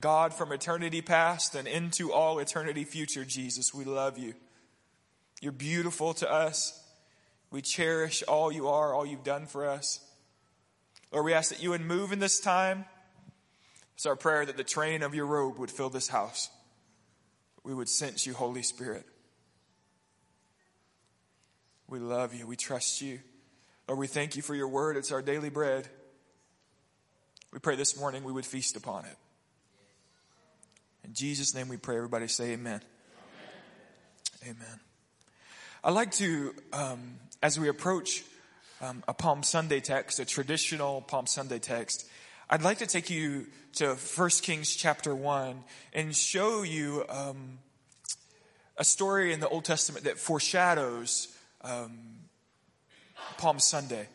God from eternity past and into all eternity future, Jesus, we love you. You're beautiful to us. We cherish all you are, all you've done for us. Lord, we ask that you would move in this time. It's our prayer that the train of your robe would fill this house. We would sense you, Holy Spirit. We love you. We trust you. Lord, we thank you for your word. It's our daily bread. We pray this morning we would feast upon it. In Jesus' name we pray. Everybody say amen. Amen. amen. I'd like to, um, as we approach um, a Palm Sunday text, a traditional Palm Sunday text, I'd like to take you to 1 Kings chapter 1 and show you um, a story in the Old Testament that foreshadows um, Palm Sunday.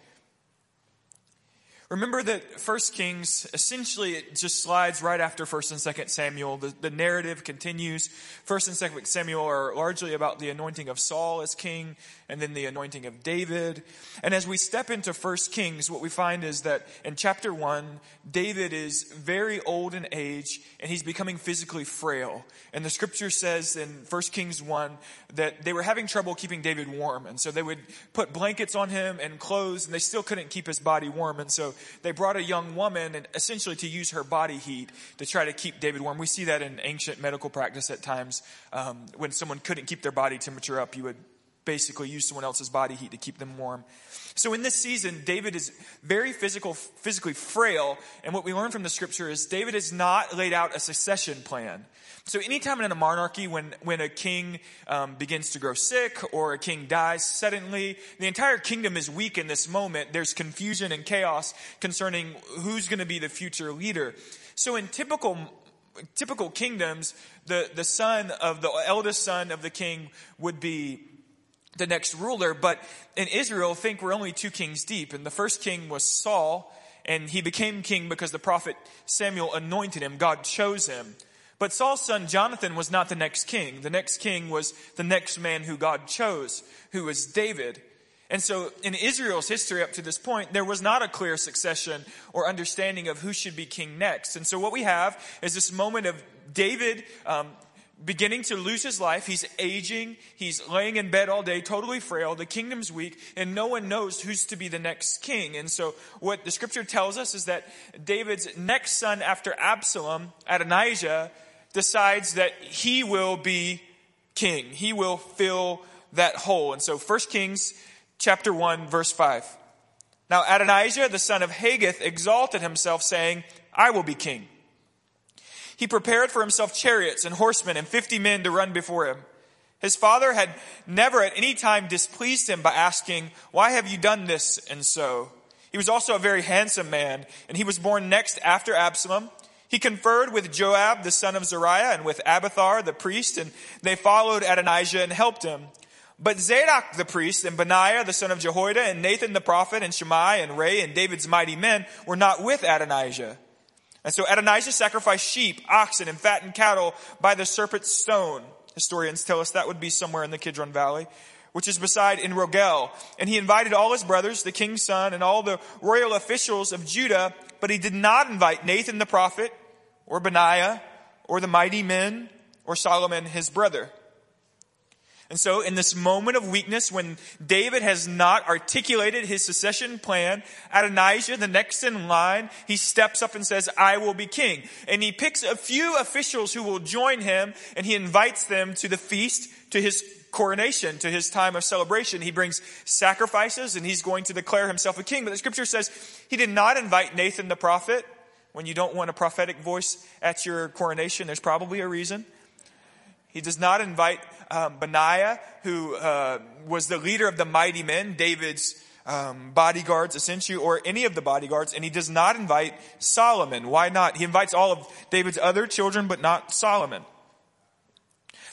Remember that First Kings essentially it just slides right after First and Second Samuel. The, the narrative continues. First and Second Samuel are largely about the anointing of Saul as king, and then the anointing of David. And as we step into First Kings, what we find is that in chapter one, David is very old in age, and he's becoming physically frail. And the Scripture says in First Kings one that they were having trouble keeping David warm, and so they would put blankets on him and clothes, and they still couldn't keep his body warm, and so they brought a young woman and essentially to use her body heat to try to keep David warm. We see that in ancient medical practice at times. Um, when someone couldn't keep their body temperature up, you would basically use someone else's body heat to keep them warm. So in this season, David is very physical, physically frail. And what we learn from the scripture is David has not laid out a succession plan. So anytime in a monarchy, when, when a king um, begins to grow sick or a king dies suddenly, the entire kingdom is weak in this moment. There's confusion and chaos concerning who's going to be the future leader. So in typical typical kingdoms, the, the son of the eldest son of the king would be the next ruler. But in Israel, think we're only two kings deep. And the first king was Saul, and he became king because the prophet Samuel anointed him. God chose him. But Saul's son Jonathan was not the next king. The next king was the next man who God chose, who was David. And so in Israel's history up to this point, there was not a clear succession or understanding of who should be king next. And so what we have is this moment of David um, beginning to lose his life. He's aging. He's laying in bed all day, totally frail. The kingdom's weak, and no one knows who's to be the next king. And so, what the scripture tells us is that David's next son after Absalom, Adonijah, decides that he will be king. He will fill that hole. And so 1 Kings chapter 1 verse 5. Now Adonijah, the son of Haggith, exalted himself saying, I will be king. He prepared for himself chariots and horsemen and fifty men to run before him. His father had never at any time displeased him by asking, why have you done this and so? He was also a very handsome man, and he was born next after Absalom. He conferred with Joab, the son of Zeruiah, and with Abiathar, the priest, and they followed Adonijah and helped him. But Zadok the priest, and Benaiah, the son of Jehoiada, and Nathan the prophet, and Shimei, and Rei, and David's mighty men were not with Adonijah. And so Adonijah sacrificed sheep, oxen, and fattened cattle by the serpent's stone. Historians tell us that would be somewhere in the Kidron Valley which is beside En Rogel. And he invited all his brothers, the king's son, and all the royal officials of Judah, but he did not invite Nathan the prophet, or Benaiah or the mighty men or Solomon his brother. And so in this moment of weakness, when David has not articulated his secession plan, Adonijah, the next in line, he steps up and says, I will be king. And he picks a few officials who will join him and he invites them to the feast, to his coronation, to his time of celebration. He brings sacrifices and he's going to declare himself a king. But the scripture says he did not invite Nathan the prophet when you don't want a prophetic voice at your coronation, there's probably a reason. He does not invite um, Benaiah, who uh, was the leader of the mighty men, David's um, bodyguards, essentially, or any of the bodyguards, and he does not invite Solomon. Why not? He invites all of David's other children, but not Solomon.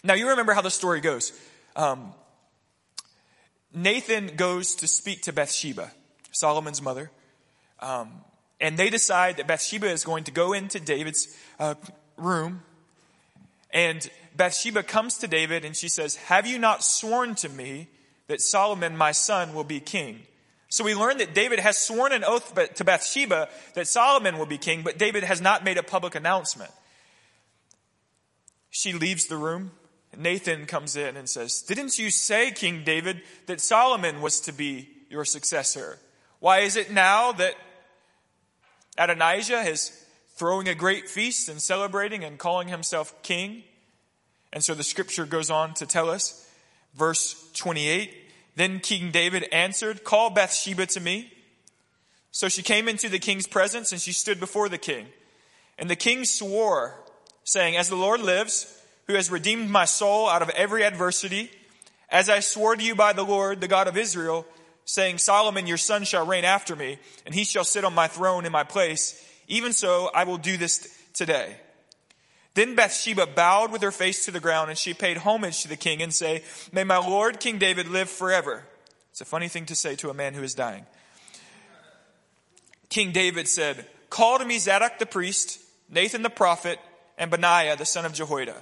Now, you remember how the story goes. Um, Nathan goes to speak to Bathsheba, Solomon's mother. Um, and they decide that Bathsheba is going to go into David's uh, room. And Bathsheba comes to David and she says, Have you not sworn to me that Solomon, my son, will be king? So we learn that David has sworn an oath to Bathsheba that Solomon will be king, but David has not made a public announcement. She leaves the room. Nathan comes in and says, Didn't you say, King David, that Solomon was to be your successor? Why is it now that Adonijah is throwing a great feast and celebrating and calling himself king? And so the scripture goes on to tell us, verse 28, Then King David answered, Call Bathsheba to me. So she came into the king's presence and she stood before the king. And the king swore, saying, As the Lord lives, who has redeemed my soul out of every adversity, as I swore to you by the Lord, the God of Israel, saying, Solomon, your son shall reign after me, and he shall sit on my throne in my place. Even so, I will do this today. Then Bathsheba bowed with her face to the ground, and she paid homage to the king and say, May my Lord King David live forever. It's a funny thing to say to a man who is dying. King David said, Call to me Zadok the priest, Nathan the prophet, and Benaiah the son of Jehoiada.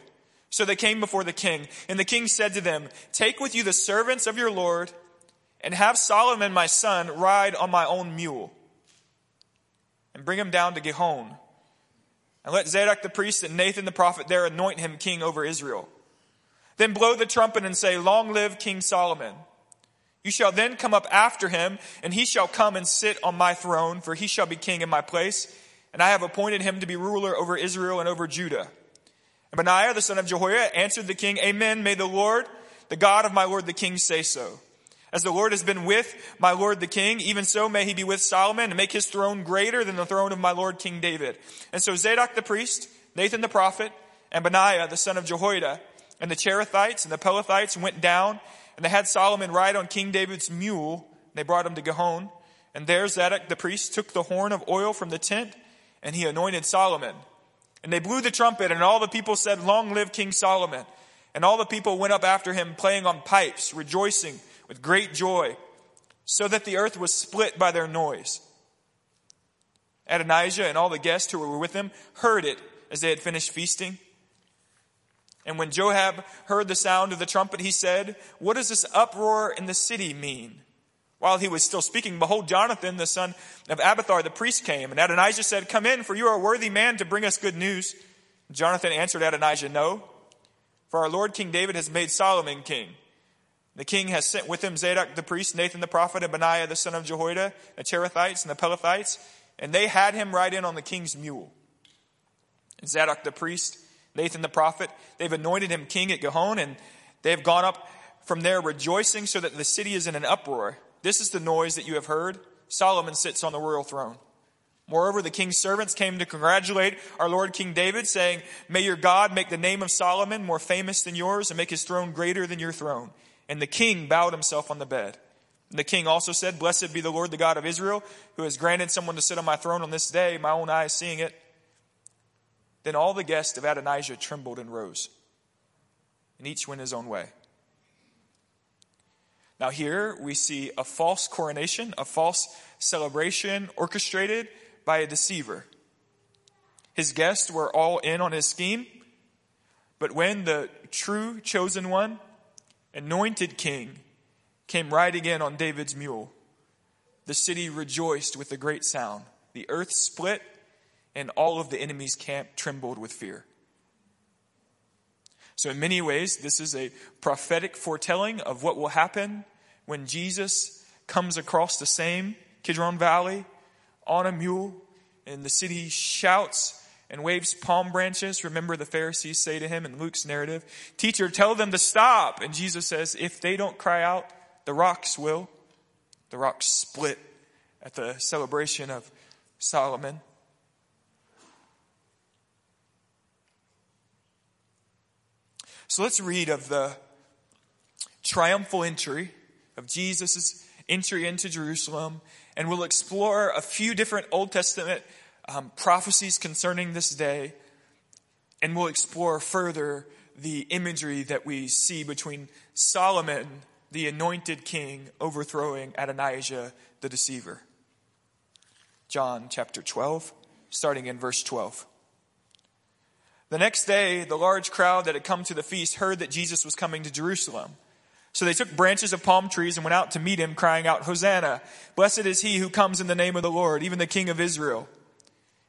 So they came before the king, and the king said to them, Take with you the servants of your Lord, and have Solomon my son ride on my own mule, and bring him down to Gihon. And let Zadok the priest and Nathan the prophet there anoint him king over Israel. Then blow the trumpet and say, Long live King Solomon. You shall then come up after him, and he shall come and sit on my throne, for he shall be king in my place, and I have appointed him to be ruler over Israel and over Judah. And Benaiah, the son of Jehoiada, answered the king, Amen. May the Lord, the God of my Lord the king, say so. As the Lord has been with my Lord the king, even so may he be with Solomon and make his throne greater than the throne of my Lord King David. And so Zadok the priest, Nathan the prophet, and Benaiah the son of Jehoiada, and the Cherethites and the Pelethites went down, and they had Solomon ride on King David's mule. And they brought him to Gihon. And there Zadok the priest took the horn of oil from the tent, and he anointed Solomon. And they blew the trumpet, and all the people said, Long live King Solomon. And all the people went up after him, playing on pipes, rejoicing with great joy, so that the earth was split by their noise. Adonijah and all the guests who were with him heard it as they had finished feasting. And when Joab heard the sound of the trumpet, he said, What does this uproar in the city mean? While he was still speaking, behold, Jonathan, the son of Abiathar, the priest, came. And Adonijah said, Come in, for you are a worthy man to bring us good news. Jonathan answered Adonijah, No, for our Lord King David has made Solomon king. The king has sent with him Zadok the priest, Nathan the prophet, and Benaiah the son of Jehoiada, the Cherethites and the Pelethites, and they had him ride in on the king's mule. And Zadok the priest, Nathan the prophet, they've anointed him king at Gihon, and they have gone up from there rejoicing so that the city is in an uproar. This is the noise that you have heard. Solomon sits on the royal throne. Moreover, the king's servants came to congratulate our Lord King David, saying, May your God make the name of Solomon more famous than yours and make his throne greater than your throne. And the king bowed himself on the bed. And the king also said, Blessed be the Lord, the God of Israel, who has granted someone to sit on my throne on this day, my own eyes seeing it. Then all the guests of Adonijah trembled and rose, and each went his own way. Now, here we see a false coronation, a false celebration orchestrated by a deceiver. His guests were all in on his scheme, but when the true chosen one, anointed king, came riding in on David's mule, the city rejoiced with a great sound. The earth split, and all of the enemy's camp trembled with fear. So, in many ways, this is a prophetic foretelling of what will happen when Jesus comes across the same Kidron Valley on a mule, and the city shouts and waves palm branches. Remember, the Pharisees say to him in Luke's narrative, Teacher, tell them to stop. And Jesus says, If they don't cry out, the rocks will. The rocks split at the celebration of Solomon. So let's read of the triumphal entry of Jesus' entry into Jerusalem, and we'll explore a few different Old Testament um, prophecies concerning this day, and we'll explore further the imagery that we see between Solomon, the anointed king, overthrowing Adonijah, the deceiver. John chapter 12, starting in verse 12. The next day, the large crowd that had come to the feast heard that Jesus was coming to Jerusalem. So they took branches of palm trees and went out to meet him, crying out, Hosanna! Blessed is he who comes in the name of the Lord, even the King of Israel.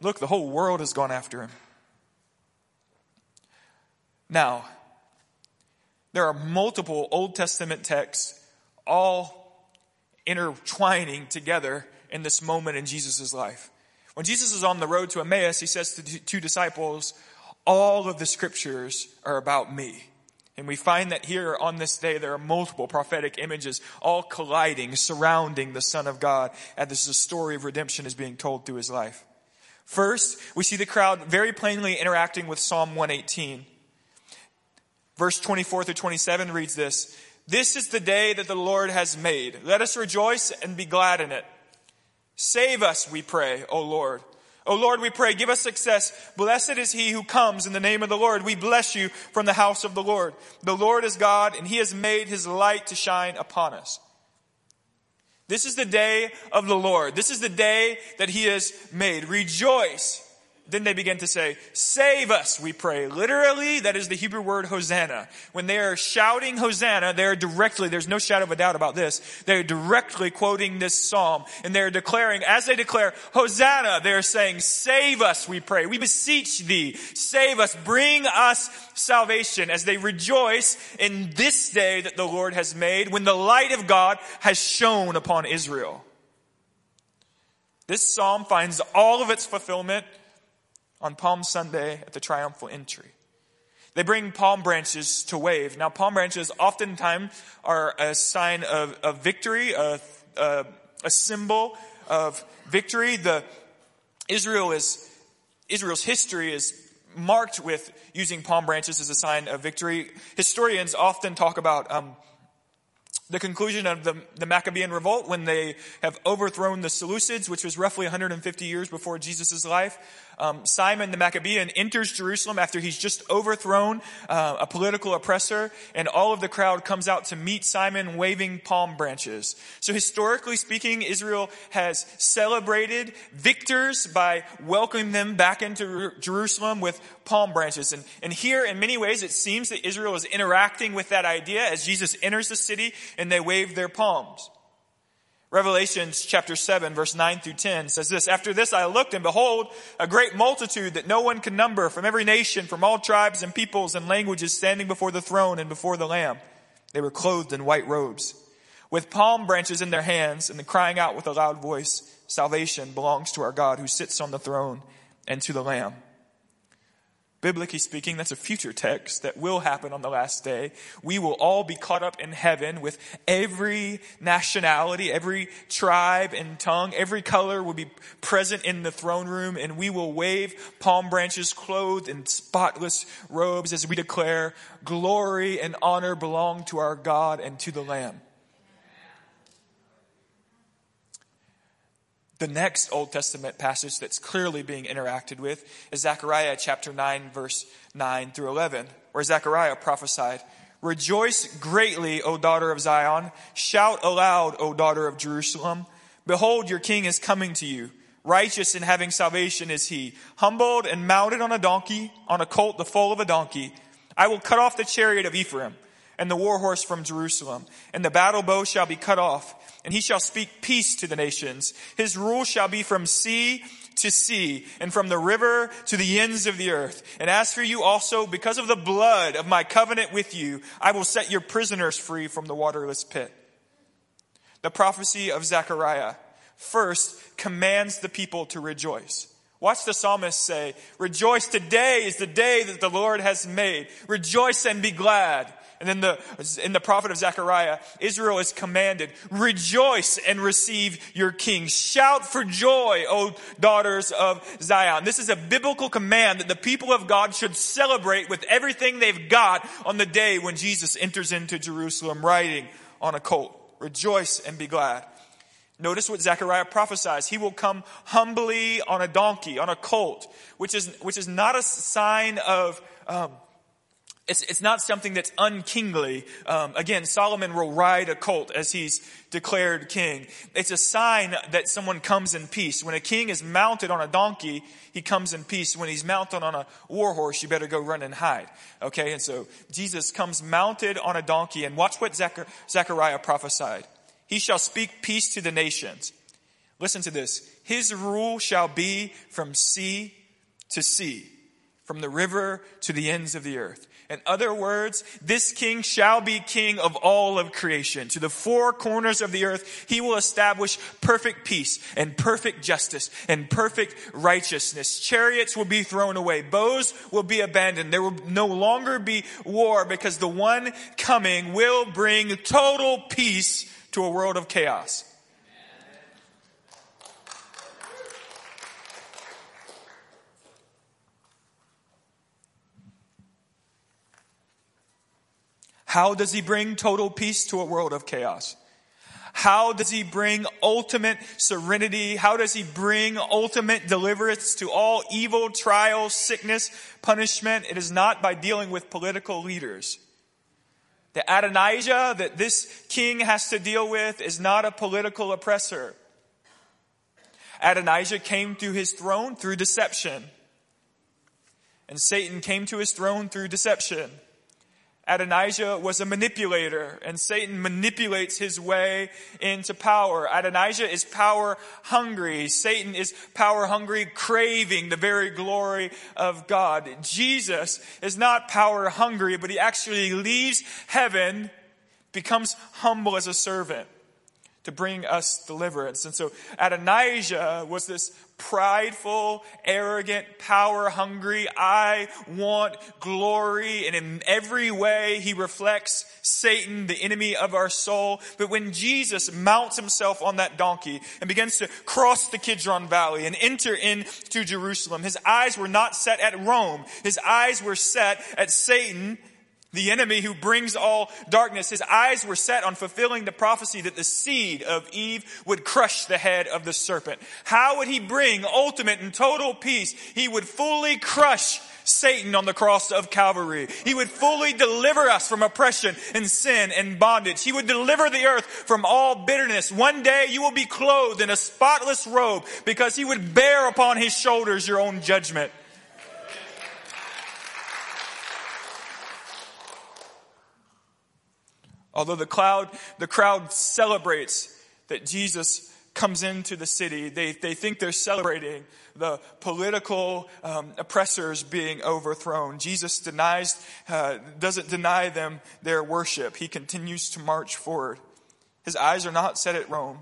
Look, the whole world has gone after him. Now, there are multiple Old Testament texts all intertwining together in this moment in Jesus' life. When Jesus is on the road to Emmaus, he says to two disciples, All of the scriptures are about me. And we find that here on this day, there are multiple prophetic images all colliding, surrounding the Son of God as this story of redemption is being told through his life. First, we see the crowd very plainly interacting with Psalm 118. Verse 24 through 27 reads this. This is the day that the Lord has made. Let us rejoice and be glad in it. Save us, we pray, O Lord. O Lord, we pray, give us success. Blessed is he who comes in the name of the Lord. We bless you from the house of the Lord. The Lord is God, and he has made his light to shine upon us. This is the day of the Lord. This is the day that he has made. Rejoice then they begin to say, Save us, we pray. Literally, that is the Hebrew word Hosanna. When they are shouting Hosanna, they are directly, there's no shadow of a doubt about this, they're directly quoting this psalm. And they're declaring, as they declare Hosanna, they're saying, Save us, we pray. We beseech thee. Save us. Bring us salvation as they rejoice in this day that the Lord has made when the light of God has shone upon Israel. This psalm finds all of its fulfillment on Palm Sunday at the triumphal entry. They bring palm branches to wave. Now, palm branches oftentimes are a sign of, of victory, a, a, a, symbol of victory. The Israel is Israel's history is marked with using palm branches as a sign of victory. Historians often talk about um, the conclusion of the, the Maccabean revolt when they have overthrown the Seleucids, which was roughly 150 years before Jesus' life. Um, Simon the Maccabean enters Jerusalem after he's just overthrown uh, a political oppressor, and all of the crowd comes out to meet Simon waving palm branches. So historically speaking, Israel has celebrated victors by welcoming them back into Jerusalem with palm branches. And, and here, in many ways, it seems that Israel is interacting with that idea as Jesus enters the city and they waved their palms. Revelations chapter 7 verse 9 through 10 says this, After this I looked and behold, a great multitude that no one can number from every nation, from all tribes and peoples and languages standing before the throne and before the Lamb. They were clothed in white robes, with palm branches in their hands and crying out with a loud voice, Salvation belongs to our God who sits on the throne and to the Lamb. Biblically speaking, that's a future text that will happen on the last day. We will all be caught up in heaven with every nationality, every tribe and tongue, every color will be present in the throne room and we will wave palm branches clothed in spotless robes as we declare glory and honor belong to our God and to the Lamb. The next Old Testament passage that's clearly being interacted with is Zechariah chapter 9 verse 9 through 11, where Zechariah prophesied, Rejoice greatly, O daughter of Zion. Shout aloud, O daughter of Jerusalem. Behold, your king is coming to you. Righteous and having salvation is he. Humbled and mounted on a donkey, on a colt the foal of a donkey. I will cut off the chariot of Ephraim and the war horse from Jerusalem. And the battle bow shall be cut off and he shall speak peace to the nations. His rule shall be from sea to sea and from the river to the ends of the earth. And as for you also, because of the blood of my covenant with you, I will set your prisoners free from the waterless pit. The prophecy of Zechariah first commands the people to rejoice. Watch the psalmist say, rejoice today is the day that the Lord has made. Rejoice and be glad. And then the, in the prophet of Zechariah, Israel is commanded, rejoice and receive your king. Shout for joy, O daughters of Zion. This is a biblical command that the people of God should celebrate with everything they've got on the day when Jesus enters into Jerusalem riding on a colt. Rejoice and be glad. Notice what Zechariah prophesies. He will come humbly on a donkey, on a colt, which is, which is not a sign of, um, It's, it's not something that's unkingly. Um, again, Solomon will ride a colt as he's declared king. It's a sign that someone comes in peace. When a king is mounted on a donkey, he comes in peace. When he's mounted on a war horse, you better go run and hide. Okay, and so Jesus comes mounted on a donkey, and watch what Zechariah prophesied. He shall speak peace to the nations. Listen to this. His rule shall be from sea to sea, from the river to the ends of the earth. In other words, this king shall be king of all of creation. To the four corners of the earth, he will establish perfect peace and perfect justice and perfect righteousness. Chariots will be thrown away. Bows will be abandoned. There will no longer be war because the one coming will bring total peace to a world of chaos. How does he bring total peace to a world of chaos? How does he bring ultimate serenity? How does he bring ultimate deliverance to all evil, trial, sickness, punishment? It is not by dealing with political leaders. The Adonijah that this king has to deal with is not a political oppressor. Adonijah came to his throne through deception. And Satan came to his throne through deception. Adonijah was a manipulator and Satan manipulates his way into power. Adonijah is power hungry. Satan is power hungry, craving the very glory of God. Jesus is not power hungry, but he actually leaves heaven, becomes humble as a servant to bring us deliverance. And so Adonijah was this prideful, arrogant, power hungry. I want glory. And in every way, he reflects Satan, the enemy of our soul. But when Jesus mounts himself on that donkey and begins to cross the Kidron Valley and enter into Jerusalem, his eyes were not set at Rome. His eyes were set at Satan the enemy who brings all darkness, his eyes were set on fulfilling the prophecy that the seed of Eve would crush the head of the serpent. How would he bring ultimate and total peace? He would fully crush Satan on the cross of Calvary. He would fully deliver us from oppression and sin and bondage. He would deliver the earth from all bitterness. One day you will be clothed in a spotless robe because he would bear upon his shoulders your own judgment. Although the cloud, the crowd celebrates that Jesus comes into the city, they, they think they're celebrating the political um, oppressors being overthrown. Jesus denies, uh, doesn't deny them their worship. He continues to march forward. His eyes are not set at Rome.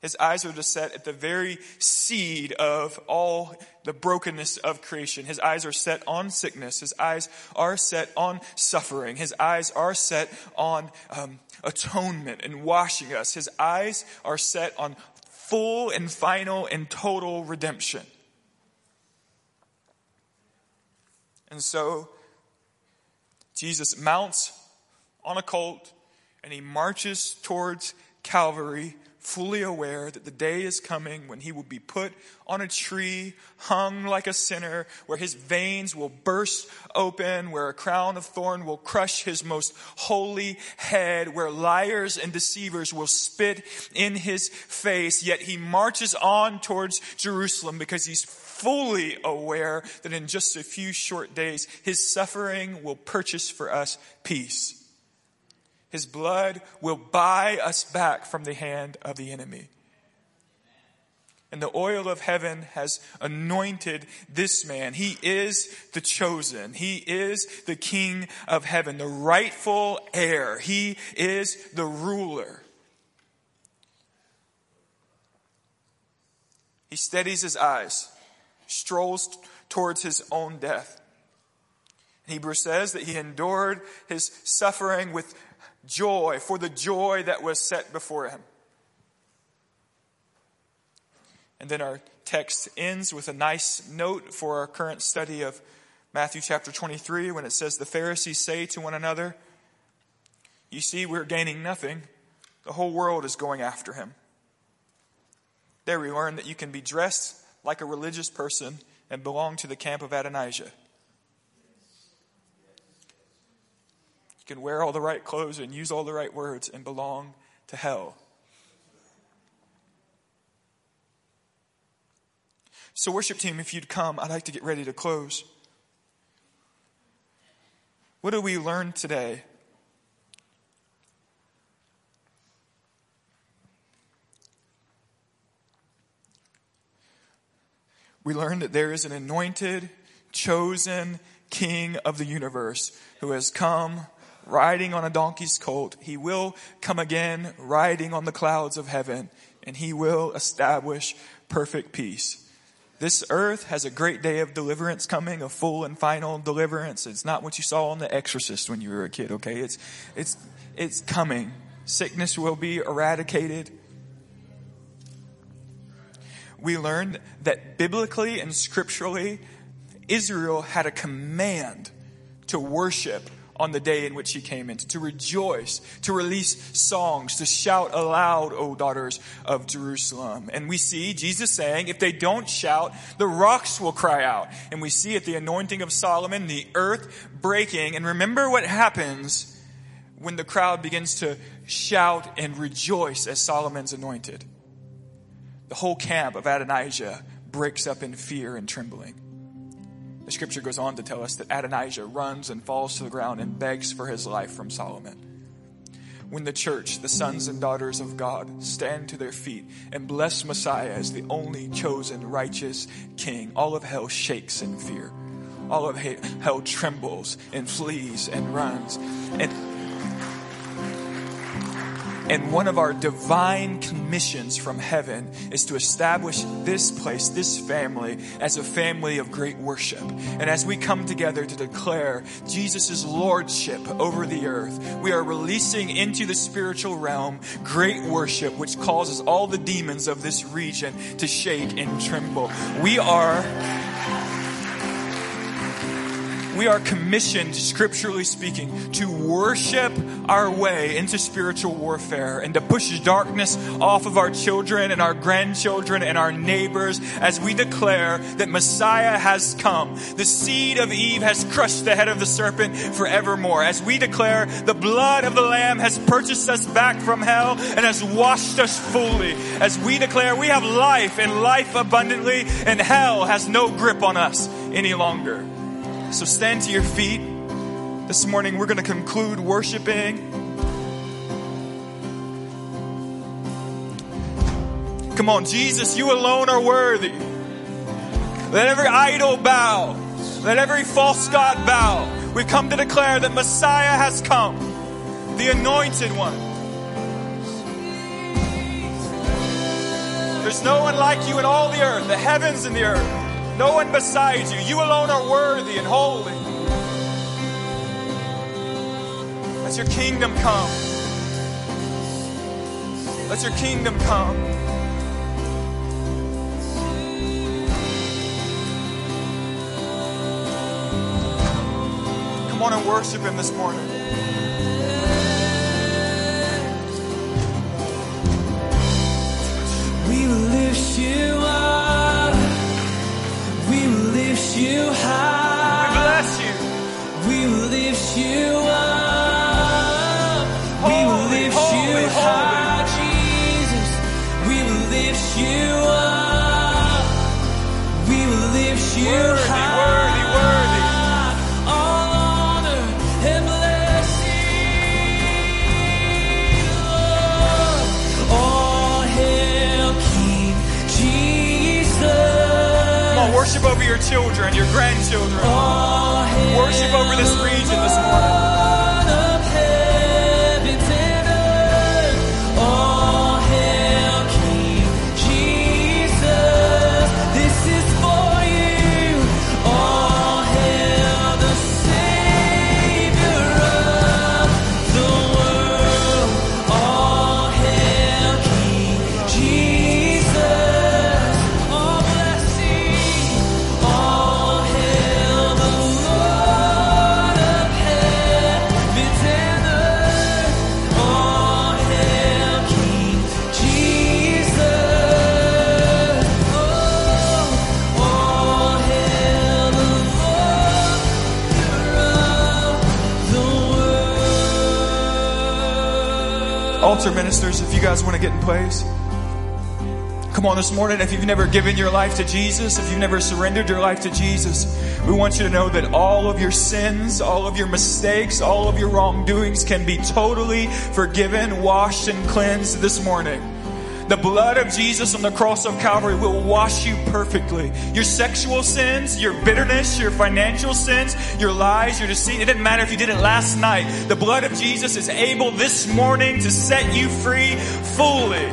His eyes are just set at the very seed of all the brokenness of creation. His eyes are set on sickness. His eyes are set on suffering. His eyes are set on um, atonement and washing us. His eyes are set on full and final and total redemption. And so, Jesus mounts on a colt and he marches towards Calvary fully aware that the day is coming when he will be put on a tree, hung like a sinner, where his veins will burst open, where a crown of thorn will crush his most holy head, where liars and deceivers will spit in his face. Yet he marches on towards Jerusalem because he's fully aware that in just a few short days, his suffering will purchase for us peace. His blood will buy us back from the hand of the enemy. And the oil of heaven has anointed this man. He is the chosen. He is the king of heaven, the rightful heir. He is the ruler. He steadies his eyes, strolls towards his own death. Hebrews says that he endured his suffering with joy for the joy that was set before him. And then our text ends with a nice note for our current study of Matthew chapter 23 when it says, The Pharisees say to one another, You see, we're gaining nothing. The whole world is going after him. There we learn that you can be dressed like a religious person and belong to the camp of Adonijah. Can wear all the right clothes and use all the right words and belong to hell. So, worship team, if you'd come, I'd like to get ready to close. What do we learn today? We learn that there is an anointed, chosen king of the universe who has come riding on a donkey's colt. He will come again riding on the clouds of heaven and he will establish perfect peace. This earth has a great day of deliverance coming, a full and final deliverance. It's not what you saw on The Exorcist when you were a kid, okay? It's, it's, it's coming. Sickness will be eradicated. We learned that biblically and scripturally, Israel had a command to worship on the day in which he came in, to rejoice, to release songs, to shout aloud, O daughters of Jerusalem. And we see Jesus saying, if they don't shout, the rocks will cry out. And we see at the anointing of Solomon, the earth breaking. And remember what happens when the crowd begins to shout and rejoice as Solomon's anointed. The whole camp of Adonijah breaks up in fear and trembling. The scripture goes on to tell us that Adonijah runs and falls to the ground and begs for his life from Solomon. When the church, the sons and daughters of God, stand to their feet and bless Messiah as the only chosen righteous king, all of hell shakes in fear. All of hell trembles and flees and runs. And and one of our divine commissions from heaven is to establish this place, this family, as a family of great worship. And as we come together to declare Jesus' lordship over the earth, we are releasing into the spiritual realm great worship, which causes all the demons of this region to shake and tremble. We are we are commissioned, scripturally speaking, to worship our way into spiritual warfare and to push darkness off of our children and our grandchildren and our neighbors as we declare that Messiah has come. The seed of Eve has crushed the head of the serpent forevermore. As we declare the blood of the Lamb has purchased us back from hell and has washed us fully. As we declare we have life and life abundantly and hell has no grip on us any longer. So stand to your feet. This morning we're going to conclude worshiping. Come on, Jesus, you alone are worthy. Let every idol bow. Let every false God bow. We come to declare that Messiah has come, the anointed one. There's no one like you in all the earth, the heavens and the earth. No one besides you. You alone are worthy and holy. Let your kingdom come. Let your kingdom come. Come on and worship Him this morning. We lift you up lift you high. We bless you. We will lift you up. Holy, we lift holy, you holy. high, Jesus. We will lift you up. We will lift you your children, your grandchildren. Altar ministers, if you guys want to get in place. Come on, this morning, if you've never given your life to Jesus, if you've never surrendered your life to Jesus, we want you to know that all of your sins, all of your mistakes, all of your wrongdoings can be totally forgiven, washed, and cleansed this morning. The blood of Jesus on the cross of Calvary will wash you perfectly. Your sexual sins, your bitterness, your financial sins, your lies, your deceit, it didn't matter if you did it last night. The blood of Jesus is able this morning to set you free fully.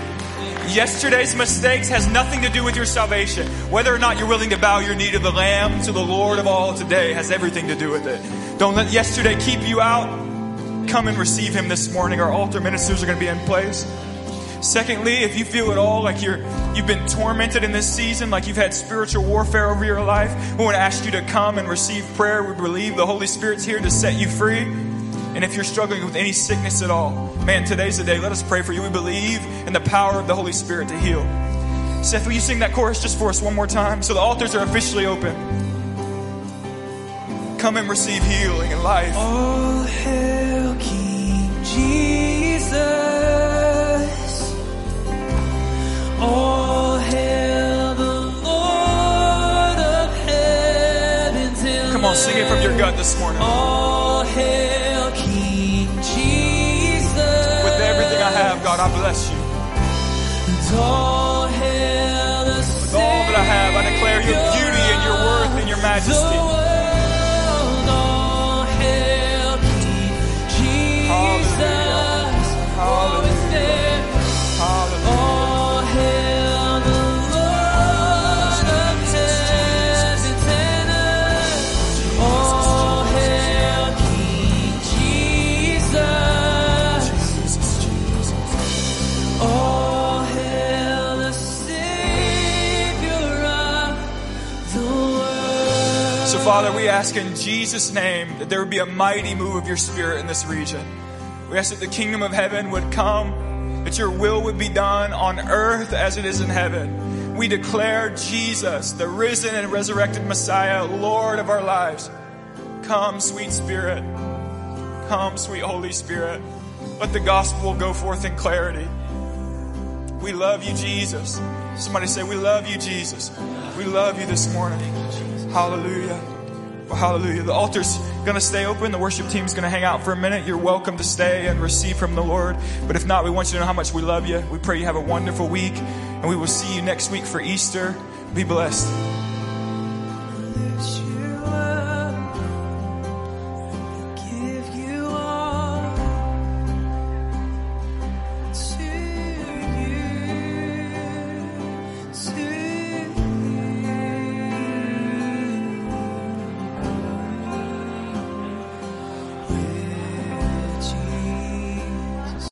Yesterday's mistakes has nothing to do with your salvation. Whether or not you're willing to bow your knee to the Lamb, to the Lord of all today, has everything to do with it. Don't let yesterday keep you out. Come and receive Him this morning. Our altar ministers are going to be in place. Secondly, if you feel at all like you're you've been tormented in this season, like you've had spiritual warfare over your life, we want to ask you to come and receive prayer. We believe the Holy Spirit's here to set you free. And if you're struggling with any sickness at all, man, today's the day. Let us pray for you. We believe in the power of the Holy Spirit to heal. Seth, will you sing that chorus just for us one more time? So the altars are officially open. Come and receive healing and life. All hail King Jesus. Come on, sing it from your gut this morning. All hail King Jesus. With everything I have, God, I bless you. All hail the With all that I have, I declare your beauty and your worth and your majesty. Father, we ask in Jesus' name that there would be a mighty move of your Spirit in this region. We ask that the kingdom of heaven would come, that your will would be done on earth as it is in heaven. We declare Jesus, the risen and resurrected Messiah, Lord of our lives. Come, sweet Spirit. Come, sweet Holy Spirit. Let the gospel go forth in clarity. We love you, Jesus. Somebody say, We love you, Jesus. We love you this morning. Hallelujah. Hallelujah. The altar's going to stay open. The worship team's going to hang out for a minute. You're welcome to stay and receive from the Lord. But if not, we want you to know how much we love you. We pray you have a wonderful week, and we will see you next week for Easter. Be blessed.